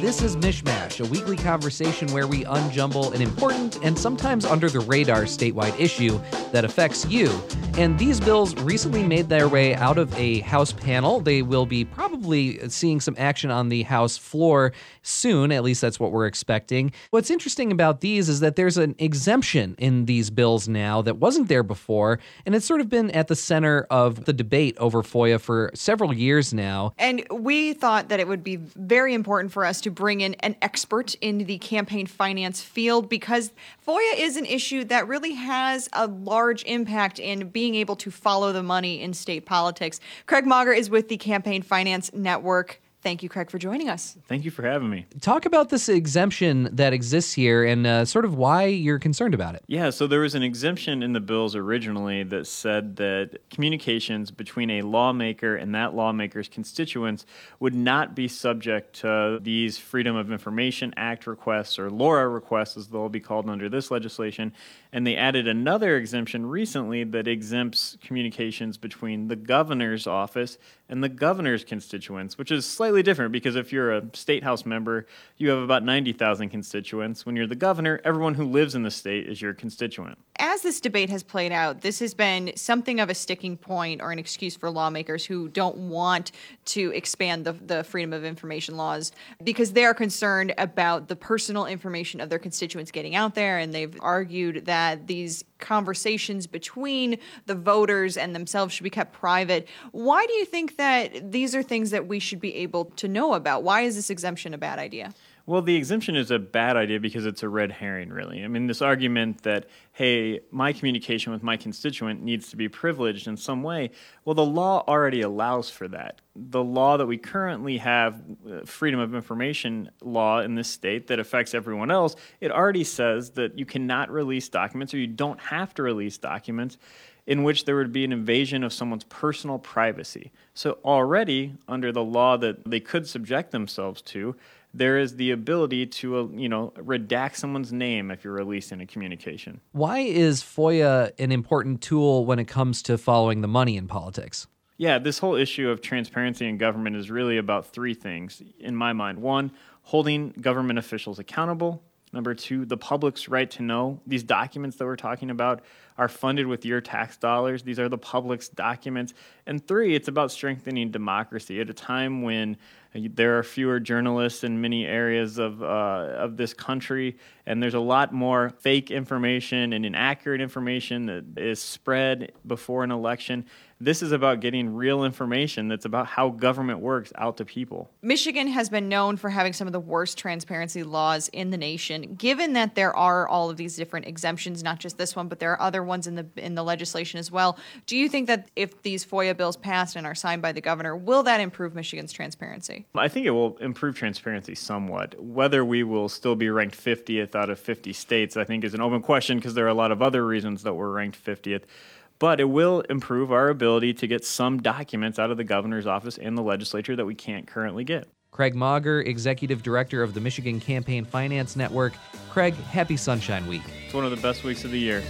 This is MichMash, a weekly conversation where we unjumble an important and sometimes under the radar statewide issue that affects you. And these bills recently made their way out of a House panel. They will be probably seeing some action on the House floor soon, at least that's what we're expecting. What's interesting about these is that there's an exemption in these bills now that wasn't there before, and it's sort of been at the center of the debate over FOIA for several years now. And we thought that it would be very important for us to bring in an expert in the campaign finance field because FOIA is an issue that really has a large impact in being able to follow the money in state politics. Craig Mauger is with the Campaign Finance Network. Thank you, Craig, for joining us. Thank you for having me. Talk about this exemption that exists here and uh, sort of why you're concerned about it. Yeah, so there was an exemption in the bills originally that said that communications between a lawmaker and that lawmaker's constituents would not be subject to these Freedom of Information Act requests or LORA requests, as they'll be called under this legislation. And they added another exemption recently that exempts communications between the governor's office and the governor's constituents, which is slightly different because if you're a state house member, you have about 90,000 constituents. When you're the governor, everyone who lives in the state is your constituent. As this debate has played out, this has been something of a sticking point or an excuse for lawmakers who don't want to expand the, the freedom of information laws because they are concerned about the personal information of their constituents getting out there. And they've argued that these conversations between the voters and themselves should be kept private. Why do you think that these are things that we should be able to know about? Why is this exemption a bad idea? Well, the exemption is a bad idea because it's a red herring, really. I mean, this argument that, hey, my communication with my constituent needs to be privileged in some way, well, the law already allows for that. The law that we currently have, uh, Freedom of Information law in this state that affects everyone else, it already says that you cannot release documents or you don't have to release documents in which there would be an invasion of someone's personal privacy. So, already, under the law that they could subject themselves to, there is the ability to, uh, you know, redact someone's name if you're releasing a communication. Why is FOIA an important tool when it comes to following the money in politics? Yeah, this whole issue of transparency in government is really about three things in my mind. One, holding government officials accountable. Number two, the public's right to know. These documents that we're talking about are funded with your tax dollars. These are the public's documents. And three, it's about strengthening democracy at a time when there are fewer journalists in many areas of, uh, of this country, and there's a lot more fake information and inaccurate information that is spread before an election. This is about getting real information that's about how government works out to people. Michigan has been known for having some of the worst transparency laws in the nation. Given that there are all of these different exemptions, not just this one, but there are other ones in the in the legislation as well, do you think that if these FOIA bills pass and are signed by the governor, will that improve Michigan's transparency? I think it will improve transparency somewhat. Whether we will still be ranked 50th out of 50 states, I think is an open question because there are a lot of other reasons that we're ranked 50th but it will improve our ability to get some documents out of the governor's office and the legislature that we can't currently get. Craig Mauger, Executive Director of the Michigan Campaign Finance Network. Craig, happy Sunshine Week. It's one of the best weeks of the year.